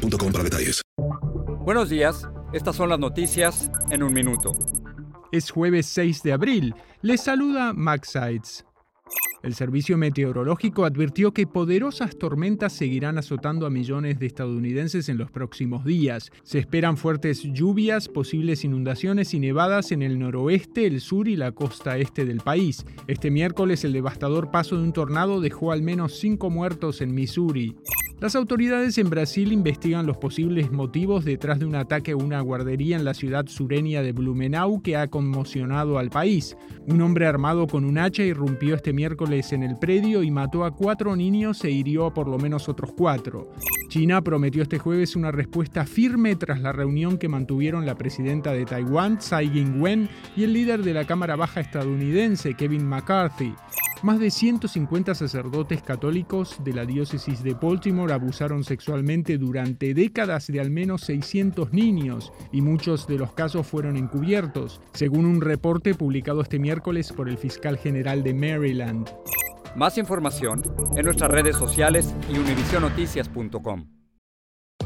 para detalles. Buenos días, estas son las noticias en un minuto. Es jueves 6 de abril. Les saluda Max Sides. El Servicio Meteorológico advirtió que poderosas tormentas seguirán azotando a millones de estadounidenses en los próximos días. Se esperan fuertes lluvias, posibles inundaciones y nevadas en el noroeste, el sur y la costa este del país. Este miércoles el devastador paso de un tornado dejó al menos cinco muertos en Missouri. Las autoridades en Brasil investigan los posibles motivos detrás de un ataque a una guardería en la ciudad sureña de Blumenau que ha conmocionado al país. Un hombre armado con un hacha irrumpió este miércoles en el predio y mató a cuatro niños e hirió a por lo menos otros cuatro. China prometió este jueves una respuesta firme tras la reunión que mantuvieron la presidenta de Taiwán, Tsai Ing-wen, y el líder de la Cámara Baja estadounidense, Kevin McCarthy. Más de 150 sacerdotes católicos de la diócesis de Baltimore abusaron sexualmente durante décadas de al menos 600 niños y muchos de los casos fueron encubiertos, según un reporte publicado este miércoles por el fiscal general de Maryland. Más información en nuestras redes sociales y univisionoticias.com.